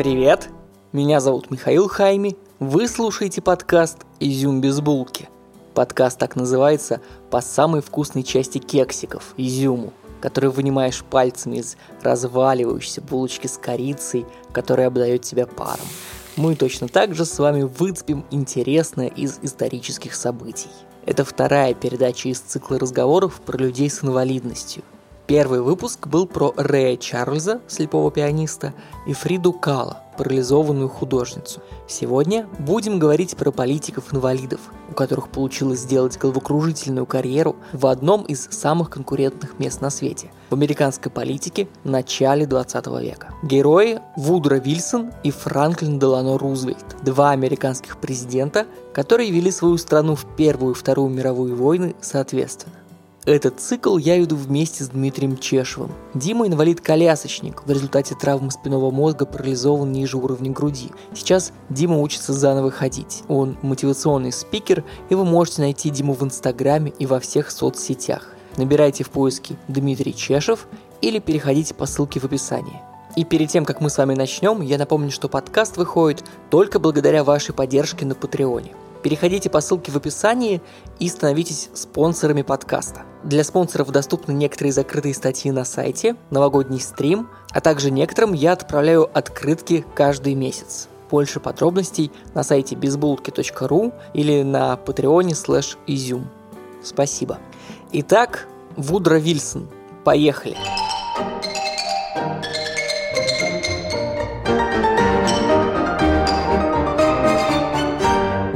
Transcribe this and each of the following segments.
Привет! Меня зовут Михаил Хайми. Вы слушаете подкаст «Изюм без булки». Подкаст так называется по самой вкусной части кексиков – изюму, который вынимаешь пальцами из разваливающейся булочки с корицей, которая обдает тебя паром. Мы точно так же с вами выцепим интересное из исторических событий. Это вторая передача из цикла разговоров про людей с инвалидностью – Первый выпуск был про Рэя Чарльза, слепого пианиста, и Фриду Кала, парализованную художницу. Сегодня будем говорить про политиков-инвалидов, у которых получилось сделать головокружительную карьеру в одном из самых конкурентных мест на свете – в американской политике в начале 20 века. Герои – Вудро Вильсон и Франклин Делано Рузвельт, два американских президента, которые вели свою страну в Первую и Вторую мировую войны соответственно. Этот цикл я веду вместе с Дмитрием Чешевым. Дима инвалид-колясочник, в результате травмы спинного мозга парализован ниже уровня груди. Сейчас Дима учится заново ходить. Он мотивационный спикер, и вы можете найти Диму в Инстаграме и во всех соцсетях. Набирайте в поиске Дмитрий Чешев или переходите по ссылке в описании. И перед тем, как мы с вами начнем, я напомню, что подкаст выходит только благодаря вашей поддержке на Патреоне. Переходите по ссылке в описании и становитесь спонсорами подкаста. Для спонсоров доступны некоторые закрытые статьи на сайте, новогодний стрим, а также некоторым я отправляю открытки каждый месяц. Больше подробностей на сайте безбулки.ру или на патреоне слэш изюм. Спасибо. Итак, Вудро Вильсон. Поехали!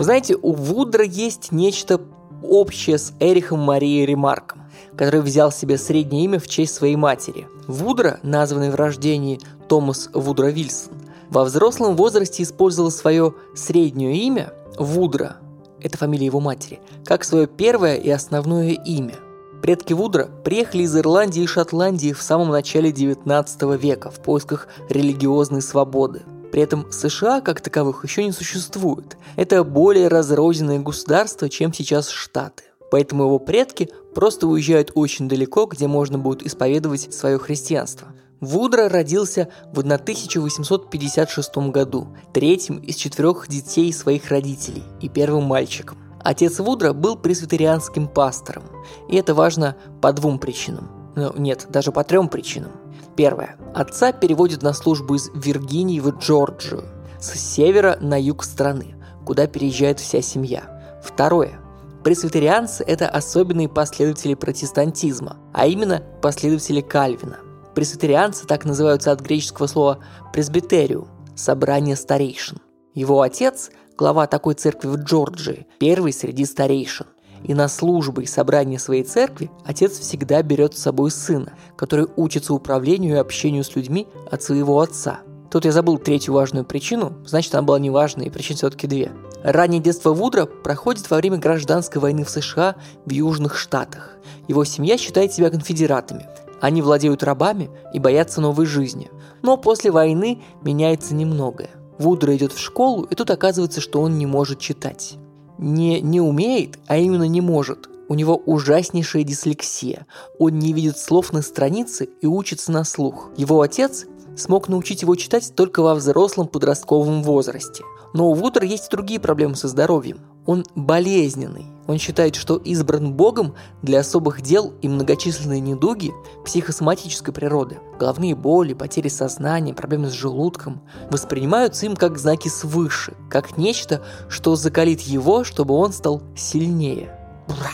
Вы знаете, у Вудра есть нечто общее с Эрихом Марией Ремарком, который взял себе среднее имя в честь своей матери. Вудра, названный в рождении Томас Вудро Вильсон, во взрослом возрасте использовал свое среднее имя Вудра, это фамилия его матери, как свое первое и основное имя. Предки Вудра приехали из Ирландии и Шотландии в самом начале 19 века в поисках религиозной свободы – при этом США как таковых еще не существует. Это более разрозненное государство, чем сейчас Штаты. Поэтому его предки просто уезжают очень далеко, где можно будет исповедовать свое христианство. Вудро родился в 1856 году, третьим из четырех детей своих родителей и первым мальчиком. Отец Вудро был пресвитерианским пастором, и это важно по двум причинам. Ну, нет, даже по трем причинам. Первое. Отца переводят на службу из Виргинии в Джорджию, с севера на юг страны, куда переезжает вся семья. Второе. Пресвитерианцы – это особенные последователи протестантизма, а именно последователи Кальвина. Пресвитерианцы так называются от греческого слова «пресбитериум» – «собрание старейшин». Его отец – глава такой церкви в Джорджии, первый среди старейшин. И на службы и собрания своей церкви отец всегда берет с собой сына, который учится управлению и общению с людьми от своего отца. Тут я забыл третью важную причину, значит она была неважной, и причин все-таки две. Раннее детство Вудра проходит во время гражданской войны в США в Южных Штатах. Его семья считает себя конфедератами. Они владеют рабами и боятся новой жизни. Но после войны меняется немногое. Вудро идет в школу, и тут оказывается, что он не может читать не, не умеет, а именно не может. У него ужаснейшая дислексия. Он не видит слов на странице и учится на слух. Его отец смог научить его читать только во взрослом подростковом возрасте. Но у Вудера есть другие проблемы со здоровьем. Он болезненный. Он считает, что избран Богом для особых дел и многочисленные недуги психосоматической природы. Головные боли, потери сознания, проблемы с желудком воспринимаются им как знаки свыше, как нечто, что закалит его, чтобы он стал сильнее. Бра.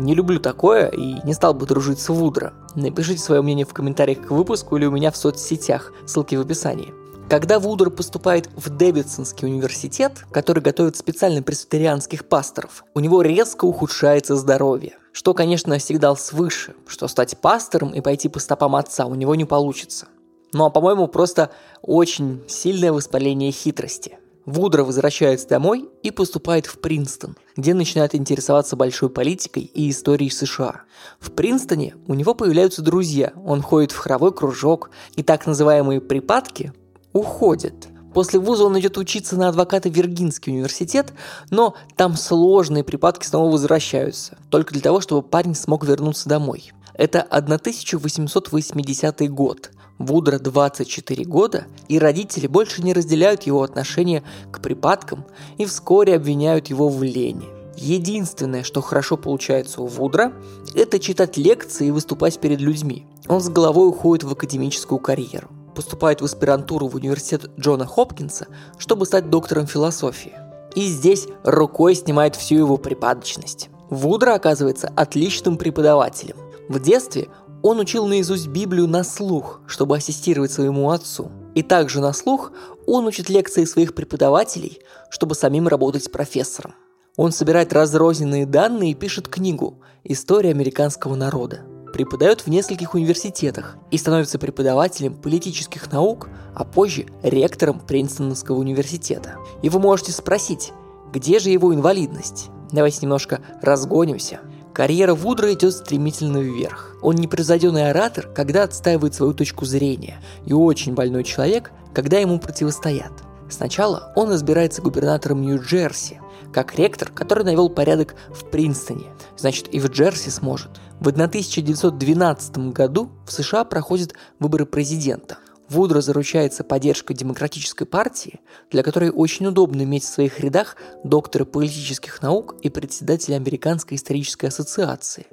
Не люблю такое и не стал бы дружить с Вудро. Напишите свое мнение в комментариях к выпуску или у меня в соцсетях, ссылки в описании. Когда Вудер поступает в Дэвидсонский университет, который готовит специально пресвитерианских пасторов, у него резко ухудшается здоровье. Что, конечно, всегда свыше, что стать пастором и пойти по стопам отца у него не получится. Ну а, по-моему, просто очень сильное воспаление хитрости. Вудро возвращается домой и поступает в Принстон, где начинает интересоваться большой политикой и историей США. В Принстоне у него появляются друзья, он ходит в хоровой кружок, и так называемые припадки уходит. После вуза он идет учиться на адвоката Виргинский университет, но там сложные припадки снова возвращаются, только для того, чтобы парень смог вернуться домой. Это 1880 год. Вудро 24 года, и родители больше не разделяют его отношение к припадкам и вскоре обвиняют его в лени. Единственное, что хорошо получается у Вудра, это читать лекции и выступать перед людьми. Он с головой уходит в академическую карьеру. Поступает в аспирантуру в университет Джона Хопкинса, чтобы стать доктором философии. И здесь рукой снимает всю его припадочность. Вудра оказывается отличным преподавателем. В детстве он учил наизусть Библию на слух, чтобы ассистировать своему отцу. И также на слух он учит лекции своих преподавателей, чтобы самим работать с профессором. Он собирает разрозненные данные и пишет книгу «История американского народа». Преподает в нескольких университетах и становится преподавателем политических наук, а позже ректором Принстонского университета. И вы можете спросить, где же его инвалидность? Давайте немножко разгонимся. Карьера Вудра идет стремительно вверх. Он непревзойденный оратор, когда отстаивает свою точку зрения, и очень больной человек, когда ему противостоят. Сначала он избирается губернатором Нью-Джерси, как ректор, который навел порядок в Принстоне, значит и в Джерси сможет. В 1912 году в США проходят выборы президента. Вудро заручается поддержкой демократической партии, для которой очень удобно иметь в своих рядах доктора политических наук и председателя Американской исторической ассоциации.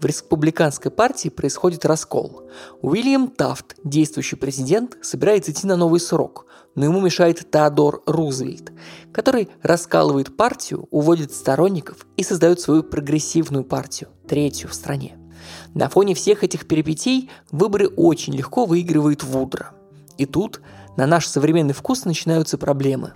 В республиканской партии происходит раскол. Уильям Тафт, действующий президент, собирается идти на новый срок, но ему мешает Теодор Рузвельт, который раскалывает партию, уводит сторонников и создает свою прогрессивную партию, третью в стране. На фоне всех этих перипетий выборы очень легко выигрывает Вудро. И тут на наш современный вкус начинаются проблемы.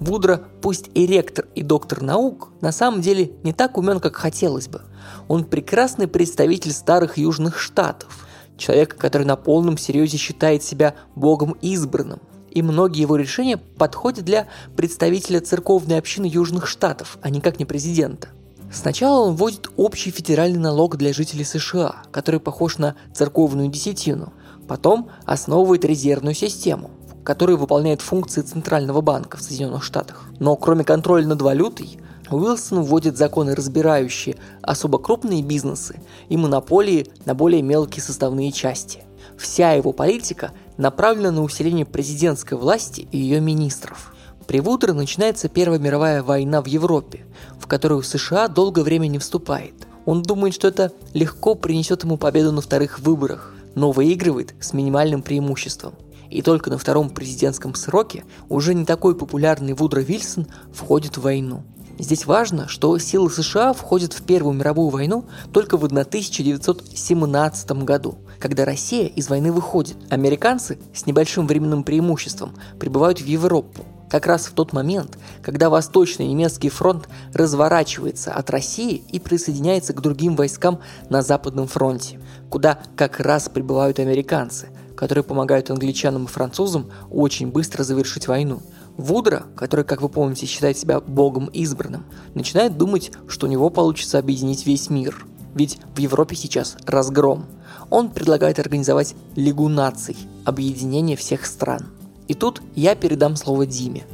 Вудро, пусть и ректор, и доктор наук, на самом деле не так умен, как хотелось бы. Он прекрасный представитель старых южных штатов, человек, который на полном серьезе считает себя богом избранным, и многие его решения подходят для представителя церковной общины Южных Штатов, а никак не президента. Сначала он вводит общий федеральный налог для жителей США, который похож на церковную десятину. Потом основывает резервную систему, которая выполняет функции Центрального банка в Соединенных Штатах. Но кроме контроля над валютой, Уилсон вводит законы, разбирающие особо крупные бизнесы и монополии на более мелкие составные части. Вся его политика направлена на усиление президентской власти и ее министров. При Вудро начинается Первая мировая война в Европе, в которую США долгое время не вступает. Он думает, что это легко принесет ему победу на вторых выборах, но выигрывает с минимальным преимуществом. И только на втором президентском сроке уже не такой популярный Вудро Вильсон входит в войну. Здесь важно, что силы США входят в Первую мировую войну только в 1917 году, когда Россия из войны выходит. Американцы с небольшим временным преимуществом прибывают в Европу, как раз в тот момент, когда Восточный немецкий фронт разворачивается от России и присоединяется к другим войскам на Западном фронте, куда как раз прибывают американцы, которые помогают англичанам и французам очень быстро завершить войну. Вудро, который, как вы помните, считает себя богом избранным, начинает думать, что у него получится объединить весь мир. Ведь в Европе сейчас разгром. Он предлагает организовать Лигу наций, объединение всех стран. И тут я передам слово Диме.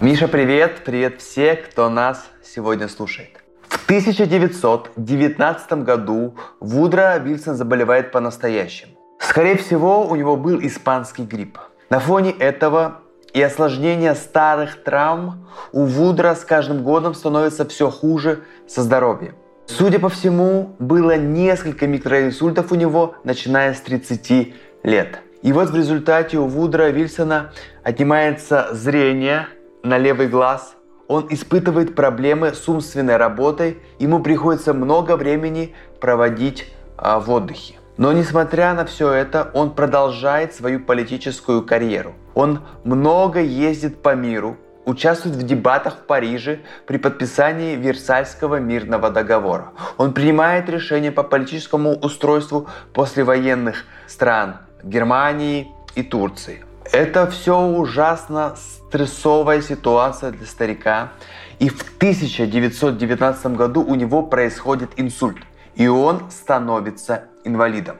Миша, привет! Привет все, кто нас сегодня слушает. В 1919 году Вудро Вильсон заболевает по-настоящему. Скорее всего, у него был испанский грипп. На фоне этого и осложнения старых травм у Вудра с каждым годом становится все хуже со здоровьем. Судя по всему, было несколько микроинсультов у него, начиная с 30 лет. И вот в результате у Вудра Вильсона отнимается зрение на левый глаз. Он испытывает проблемы с умственной работой. Ему приходится много времени проводить а, в отдыхе. Но несмотря на все это, он продолжает свою политическую карьеру. Он много ездит по миру, участвует в дебатах в Париже при подписании Версальского мирного договора. Он принимает решения по политическому устройству послевоенных стран Германии и Турции. Это все ужасно стрессовая ситуация для старика. И в 1919 году у него происходит инсульт, и он становится инвалидом.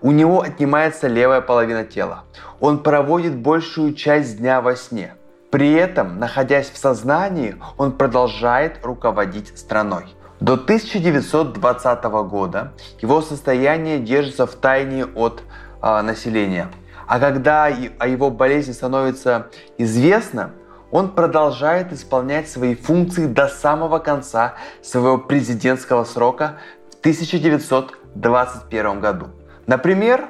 У него отнимается левая половина тела. Он проводит большую часть дня во сне. При этом, находясь в сознании, он продолжает руководить страной. До 1920 года его состояние держится в тайне от э, населения. А когда о его болезни становится известно, он продолжает исполнять свои функции до самого конца своего президентского срока в 1921 году. Например,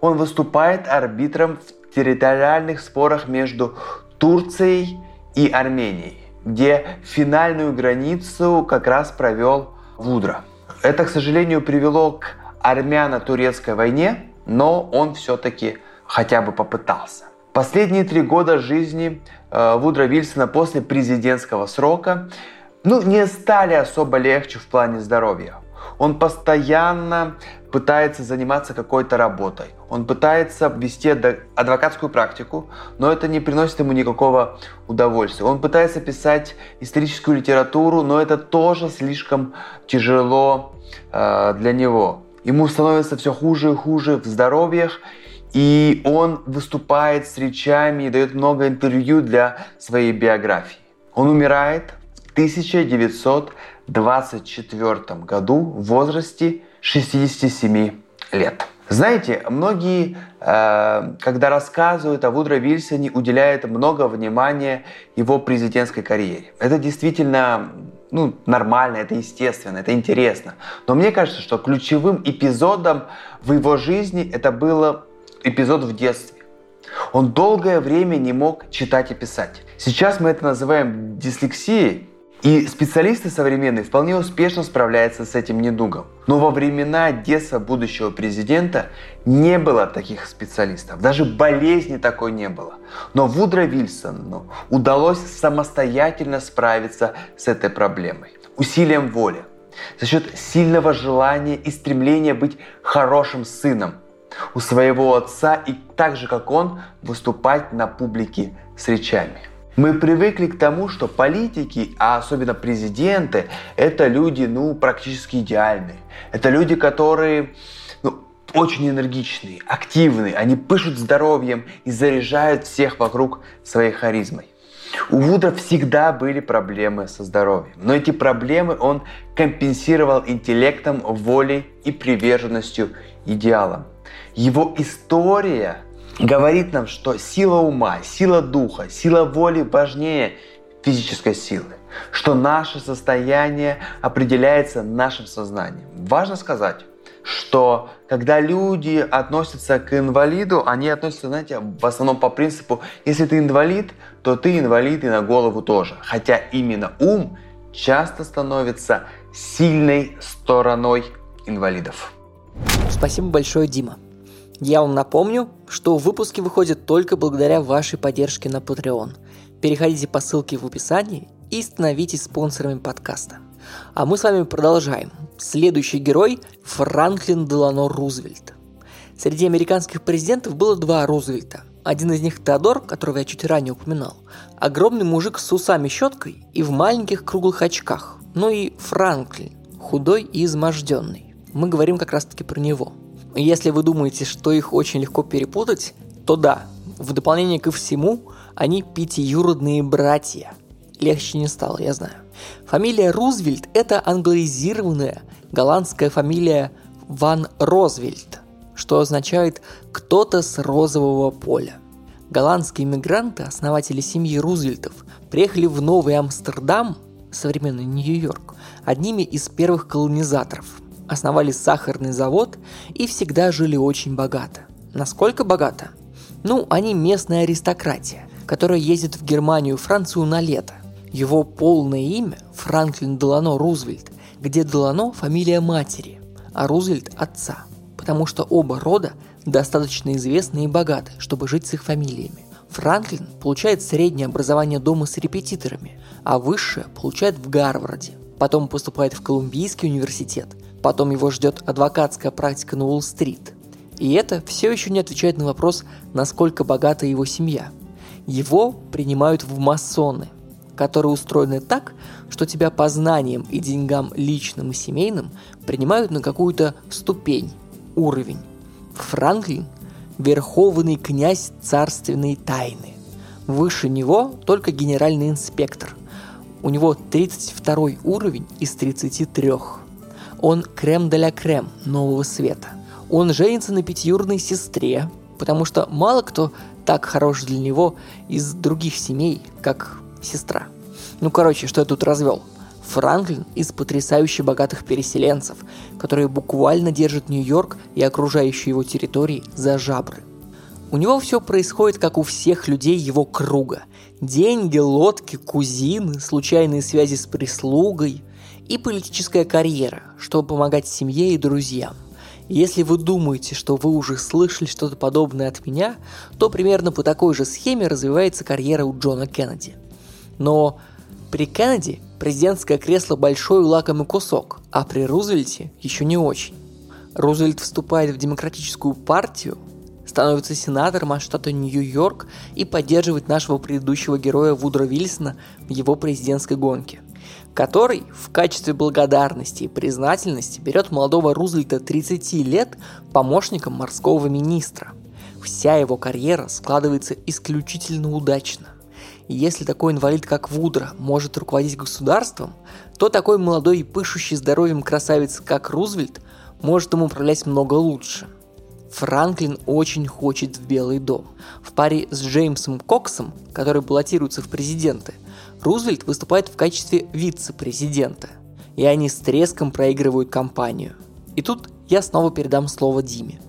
он выступает арбитром в территориальных спорах между Турцией и Арменией, где финальную границу как раз провел Вудро. Это, к сожалению, привело к армяно-турецкой войне, но он все-таки хотя бы попытался. Последние три года жизни э, Вудро Вильсона после президентского срока ну, не стали особо легче в плане здоровья. Он постоянно пытается заниматься какой-то работой. Он пытается вести адвокатскую практику, но это не приносит ему никакого удовольствия. Он пытается писать историческую литературу, но это тоже слишком тяжело э, для него. Ему становится все хуже и хуже в здоровьях, и он выступает с речами и дает много интервью для своей биографии. Он умирает в 1924 году в возрасте 67 лет. Знаете, многие, э, когда рассказывают о Вудро Вильсоне, уделяют много внимания его президентской карьере. Это действительно ну, нормально, это естественно, это интересно. Но мне кажется, что ключевым эпизодом в его жизни это было эпизод в детстве. Он долгое время не мог читать и писать. Сейчас мы это называем дислексией, и специалисты современные вполне успешно справляются с этим недугом. Но во времена детства будущего президента не было таких специалистов. Даже болезни такой не было. Но Вудро Вильсону удалось самостоятельно справиться с этой проблемой. Усилием воли. За счет сильного желания и стремления быть хорошим сыном – у своего отца и так же, как он, выступать на публике с речами. Мы привыкли к тому, что политики, а особенно президенты, это люди, ну, практически идеальные. Это люди, которые ну, очень энергичные, активные, они пышут здоровьем и заряжают всех вокруг своей харизмой. У Вуда всегда были проблемы со здоровьем, но эти проблемы он компенсировал интеллектом, волей и приверженностью идеалам. Его история говорит нам, что сила ума, сила духа, сила воли важнее физической силы, что наше состояние определяется нашим сознанием. Важно сказать, что когда люди относятся к инвалиду, они относятся, знаете, в основном по принципу, если ты инвалид, то ты инвалид и на голову тоже. Хотя именно ум часто становится сильной стороной инвалидов. Спасибо большое, Дима. Я вам напомню, что выпуски выходят только благодаря вашей поддержке на Patreon. Переходите по ссылке в описании и становитесь спонсорами подкаста. А мы с вами продолжаем. Следующий герой – Франклин Делано Рузвельт. Среди американских президентов было два Рузвельта. Один из них Теодор, которого я чуть ранее упоминал. Огромный мужик с усами-щеткой и в маленьких круглых очках. Ну и Франклин, худой и изможденный. Мы говорим как раз-таки про него – если вы думаете, что их очень легко перепутать, то да, в дополнение ко всему, они пятиюродные братья. Легче не стало, я знаю. Фамилия Рузвельт – это англоизированная голландская фамилия Ван Розвельт, что означает «кто-то с розового поля». Голландские иммигранты, основатели семьи Рузвельтов, приехали в Новый Амстердам, современный Нью-Йорк, одними из первых колонизаторов – основали сахарный завод и всегда жили очень богато. Насколько богато? Ну, они местная аристократия, которая ездит в Германию Францию на лето. Его полное имя – Франклин Делано Рузвельт, где Делано – фамилия матери, а Рузвельт – отца, потому что оба рода достаточно известны и богаты, чтобы жить с их фамилиями. Франклин получает среднее образование дома с репетиторами, а высшее получает в Гарварде. Потом поступает в Колумбийский университет, Потом его ждет адвокатская практика на Уолл-стрит. И это все еще не отвечает на вопрос, насколько богата его семья. Его принимают в масоны, которые устроены так, что тебя по знаниям и деньгам личным и семейным принимают на какую-то ступень, уровень. Франклин – верховный князь царственной тайны. Выше него только генеральный инспектор. У него 32 уровень из 33. Он крем де ля крем нового света. Он женится на пятиюрной сестре, потому что мало кто так хорош для него из других семей, как сестра. Ну, короче, что я тут развел? Франклин из потрясающе богатых переселенцев, которые буквально держат Нью-Йорк и окружающие его территории за жабры. У него все происходит, как у всех людей его круга. Деньги, лодки, кузины, случайные связи с прислугой и политическая карьера, чтобы помогать семье и друзьям. Если вы думаете, что вы уже слышали что-то подобное от меня, то примерно по такой же схеме развивается карьера у Джона Кеннеди. Но при Кеннеди президентское кресло большой лакомый кусок, а при Рузвельте еще не очень. Рузвельт вступает в демократическую партию, становится сенатором от штата Нью-Йорк и поддерживает нашего предыдущего героя Вудро Вильсона в его президентской гонке который в качестве благодарности и признательности берет молодого Рузвельта 30 лет помощником морского министра. Вся его карьера складывается исключительно удачно. Если такой инвалид, как Вудро, может руководить государством, то такой молодой и пышущий здоровьем красавец, как Рузвельт, может им управлять много лучше. Франклин очень хочет в Белый дом. В паре с Джеймсом Коксом, который баллотируется в президенты – Рузвельт выступает в качестве вице-президента, и они с треском проигрывают кампанию. И тут я снова передам слово Диме.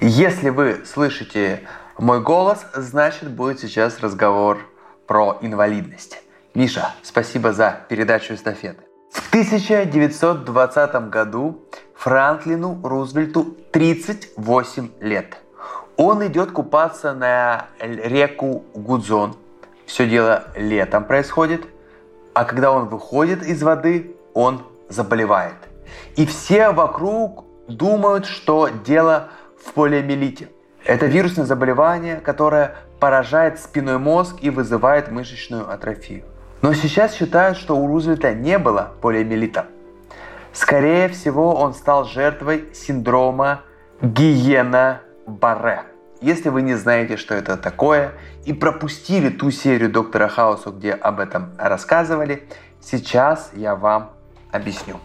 Если вы слышите мой голос, значит будет сейчас разговор про инвалидность. Миша, спасибо за передачу эстафеты. В 1920 году Франклину Рузвельту 38 лет. Он идет купаться на реку Гудзон все дело летом происходит, а когда он выходит из воды, он заболевает. И все вокруг думают, что дело в полиомиелите. Это вирусное заболевание, которое поражает спиной мозг и вызывает мышечную атрофию. Но сейчас считают, что у Рузвельта не было полиомиелита. Скорее всего, он стал жертвой синдрома Гиена-Барре. Если вы не знаете, что это такое, и пропустили ту серию Доктора Хауса, где об этом рассказывали, сейчас я вам объясню.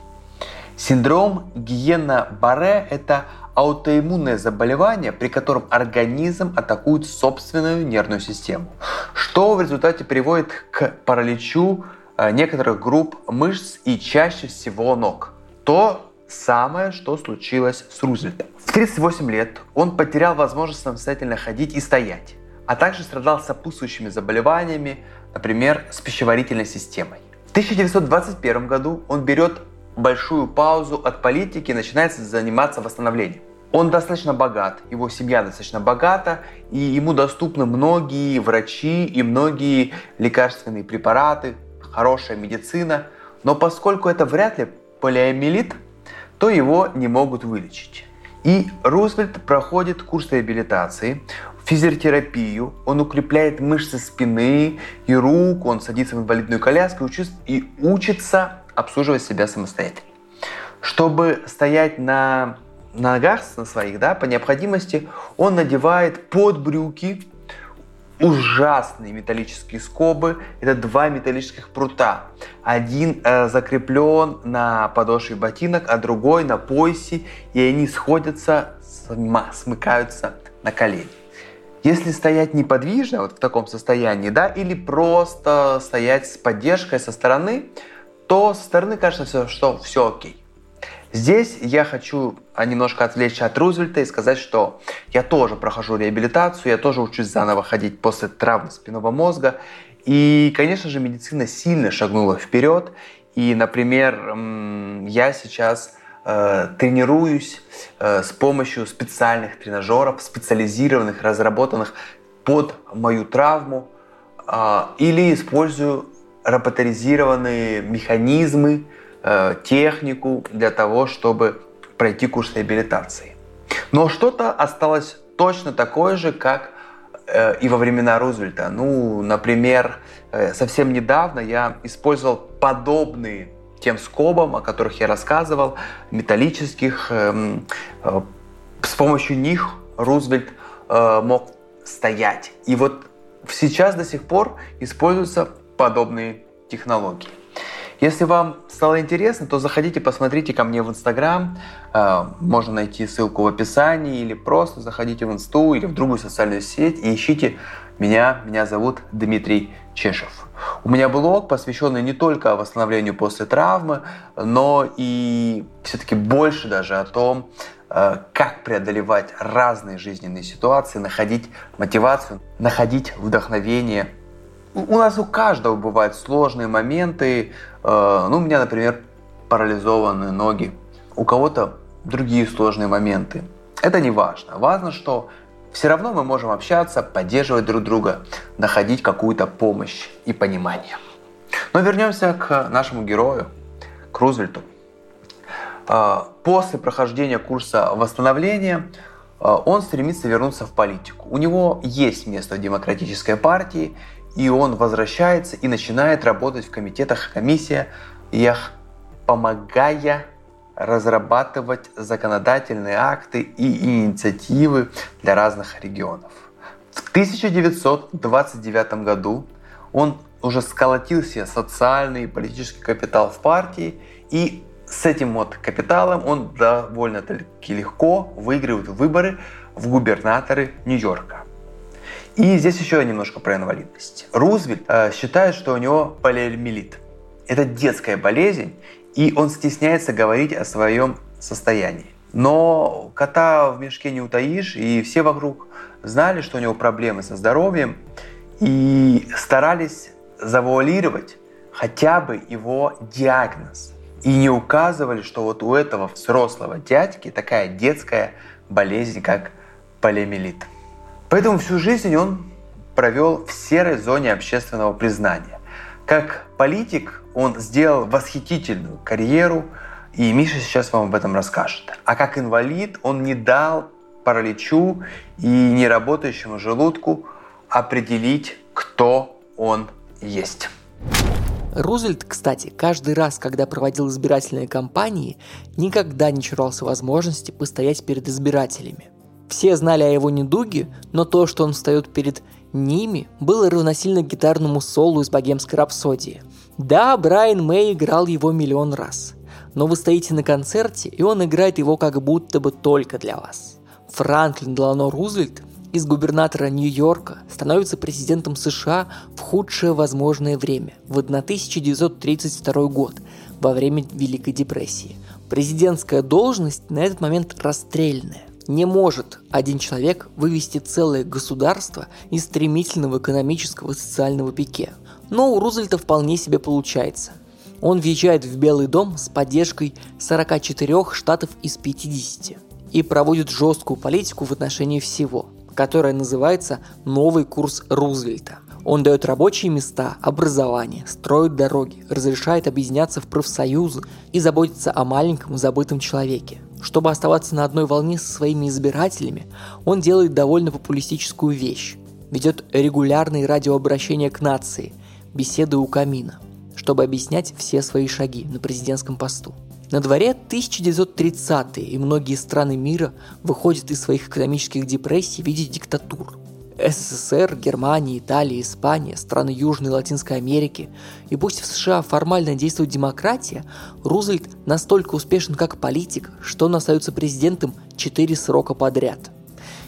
Синдром Гиена-Барре – это аутоиммунное заболевание, при котором организм атакует собственную нервную систему, что в результате приводит к параличу э, некоторых групп мышц и чаще всего ног. То, Самое, что случилось с Рузвельтом. В 38 лет он потерял возможность самостоятельно ходить и стоять, а также страдал сопутствующими заболеваниями, например, с пищеварительной системой. В 1921 году он берет большую паузу от политики и начинает заниматься восстановлением. Он достаточно богат, его семья достаточно богата, и ему доступны многие врачи и многие лекарственные препараты, хорошая медицина. Но поскольку это вряд ли полиомиелит, то его не могут вылечить. И Рузвельт проходит курс реабилитации, физиотерапию, он укрепляет мышцы спины и рук, он садится в инвалидную коляску и учится обслуживать себя самостоятельно. Чтобы стоять на ногах на своих, да, по необходимости, он надевает под брюки ужасные металлические скобы. Это два металлических прута. Один э, закреплен на подошве ботинок, а другой на поясе, и они сходятся, смыкаются на колени. Если стоять неподвижно, вот в таком состоянии, да, или просто стоять с поддержкой со стороны, то со стороны кажется, что все окей. Здесь я хочу а, немножко отвлечься от Рузвельта и сказать, что я тоже прохожу реабилитацию, я тоже учусь заново ходить после травмы спинного мозга. И, конечно же, медицина сильно шагнула вперед. И, например, я сейчас э, тренируюсь э, с помощью специальных тренажеров, специализированных, разработанных под мою травму, э, или использую роботаризированные механизмы, Э, технику для того, чтобы пройти курс реабилитации. Но что-то осталось точно такое же, как э, и во времена Рузвельта. Ну, например, э, совсем недавно я использовал подобные тем скобам, о которых я рассказывал, металлических. Эм, с помощью них Рузвельт мог стоять. И вот сейчас до сих пор используются подобные технологии. Если вам стало интересно, то заходите, посмотрите ко мне в Инстаграм. Э, можно найти ссылку в описании или просто заходите в Инсту или в другую социальную сеть и ищите меня. Меня зовут Дмитрий Чешев. У меня блог, посвященный не только восстановлению после травмы, но и все-таки больше даже о том, э, как преодолевать разные жизненные ситуации, находить мотивацию, находить вдохновение – у нас у каждого бывают сложные моменты. Э, ну, у меня, например, парализованные ноги. У кого-то другие сложные моменты. Это не важно. Важно, что все равно мы можем общаться, поддерживать друг друга, находить какую-то помощь и понимание. Но вернемся к нашему герою, к Рузвельту. Э, после прохождения курса восстановления э, он стремится вернуться в политику. У него есть место в демократической партии, и он возвращается и начинает работать в комитетах, комиссиях, помогая разрабатывать законодательные акты и инициативы для разных регионов. В 1929 году он уже сколотил себе социальный и политический капитал в партии, и с этим вот капиталом он довольно-таки легко выигрывает выборы в губернаторы Нью-Йорка. И здесь еще немножко про инвалидность. Рузвельт э, считает, что у него полиомиелит. Это детская болезнь, и он стесняется говорить о своем состоянии. Но кота в мешке не утаишь, и все вокруг знали, что у него проблемы со здоровьем, и старались завуалировать хотя бы его диагноз. И не указывали, что вот у этого взрослого дядьки такая детская болезнь, как полиомиелит. Поэтому всю жизнь он провел в серой зоне общественного признания. Как политик он сделал восхитительную карьеру, и Миша сейчас вам об этом расскажет. А как инвалид он не дал параличу и неработающему желудку определить, кто он есть. Рузвельт, кстати, каждый раз, когда проводил избирательные кампании, никогда не чурался возможности постоять перед избирателями – все знали о его недуге, но то, что он встает перед ними, было равносильно гитарному солу из богемской рапсодии. Да, Брайан Мэй играл его миллион раз. Но вы стоите на концерте, и он играет его как будто бы только для вас. Франклин Делано Рузвельт из губернатора Нью-Йорка становится президентом США в худшее возможное время, в 1932 год, во время Великой депрессии. Президентская должность на этот момент расстрельная. Не может один человек вывести целое государство из стремительного экономического и социального пике. Но у Рузвельта вполне себе получается. Он въезжает в Белый дом с поддержкой 44 штатов из 50 и проводит жесткую политику в отношении всего, которая называется «Новый курс Рузвельта». Он дает рабочие места, образование, строит дороги, разрешает объединяться в профсоюзы и заботится о маленьком забытом человеке. Чтобы оставаться на одной волне со своими избирателями, он делает довольно популистическую вещь. Ведет регулярные радиообращения к нации, беседы у камина, чтобы объяснять все свои шаги на президентском посту. На дворе 1930-е, и многие страны мира выходят из своих экономических депрессий в виде диктатур. СССР, Германия, Италия, Испания, страны Южной и Латинской Америки. И пусть в США формально действует демократия, Рузвельт настолько успешен как политик, что он остается президентом 4 срока подряд.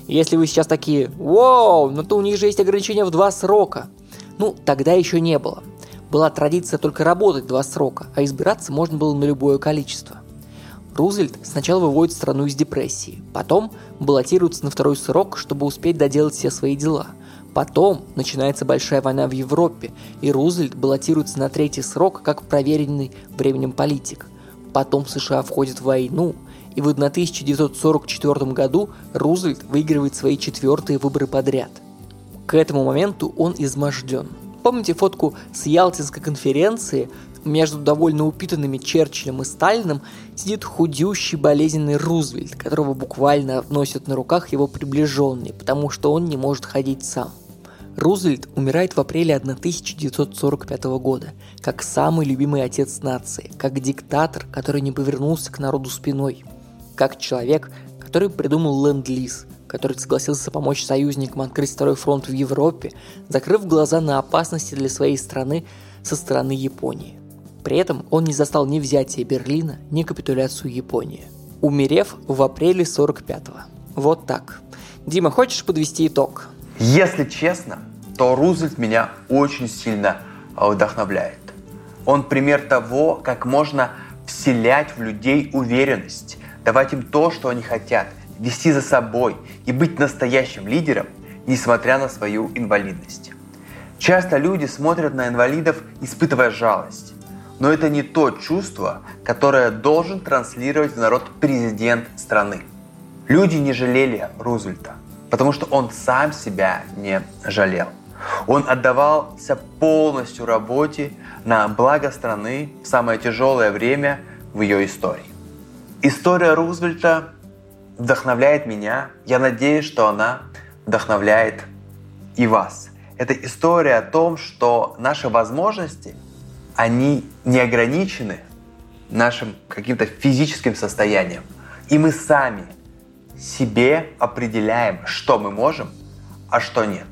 Если вы сейчас такие «Воу, но то у них же есть ограничения в два срока», ну, тогда еще не было. Была традиция только работать два срока, а избираться можно было на любое количество – Рузвельт сначала выводит страну из депрессии, потом баллотируется на второй срок, чтобы успеть доделать все свои дела. Потом начинается большая война в Европе, и Рузвельт баллотируется на третий срок как проверенный временем политик. Потом США входит в войну, и в 1944 году Рузвельт выигрывает свои четвертые выборы подряд. К этому моменту он изможден. Помните фотку с Ялтинской конференции, между довольно упитанными Черчиллем и Сталином сидит худющий болезненный Рузвельт, которого буквально носят на руках его приближенные, потому что он не может ходить сам. Рузвельт умирает в апреле 1945 года, как самый любимый отец нации, как диктатор, который не повернулся к народу спиной, как человек, который придумал ленд-лиз, который согласился помочь союзникам открыть второй фронт в Европе, закрыв глаза на опасности для своей страны со стороны Японии. При этом он не застал ни взятие Берлина, ни капитуляцию Японии, умерев в апреле 45-го. Вот так. Дима, хочешь подвести итог? Если честно, то Рузвельт меня очень сильно вдохновляет. Он пример того, как можно вселять в людей уверенность, давать им то, что они хотят, вести за собой и быть настоящим лидером, несмотря на свою инвалидность. Часто люди смотрят на инвалидов, испытывая жалость. Но это не то чувство, которое должен транслировать в народ президент страны. Люди не жалели Рузвельта, потому что он сам себя не жалел. Он отдавался полностью работе на благо страны в самое тяжелое время в ее истории. История Рузвельта вдохновляет меня. Я надеюсь, что она вдохновляет и вас. Это история о том, что наши возможности, они не ограничены нашим каким-то физическим состоянием. И мы сами себе определяем, что мы можем, а что нет.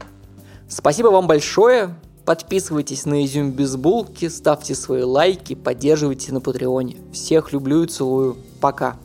Спасибо вам большое. Подписывайтесь на Изюм без булки, ставьте свои лайки, поддерживайте на Патреоне. Всех люблю и целую. Пока.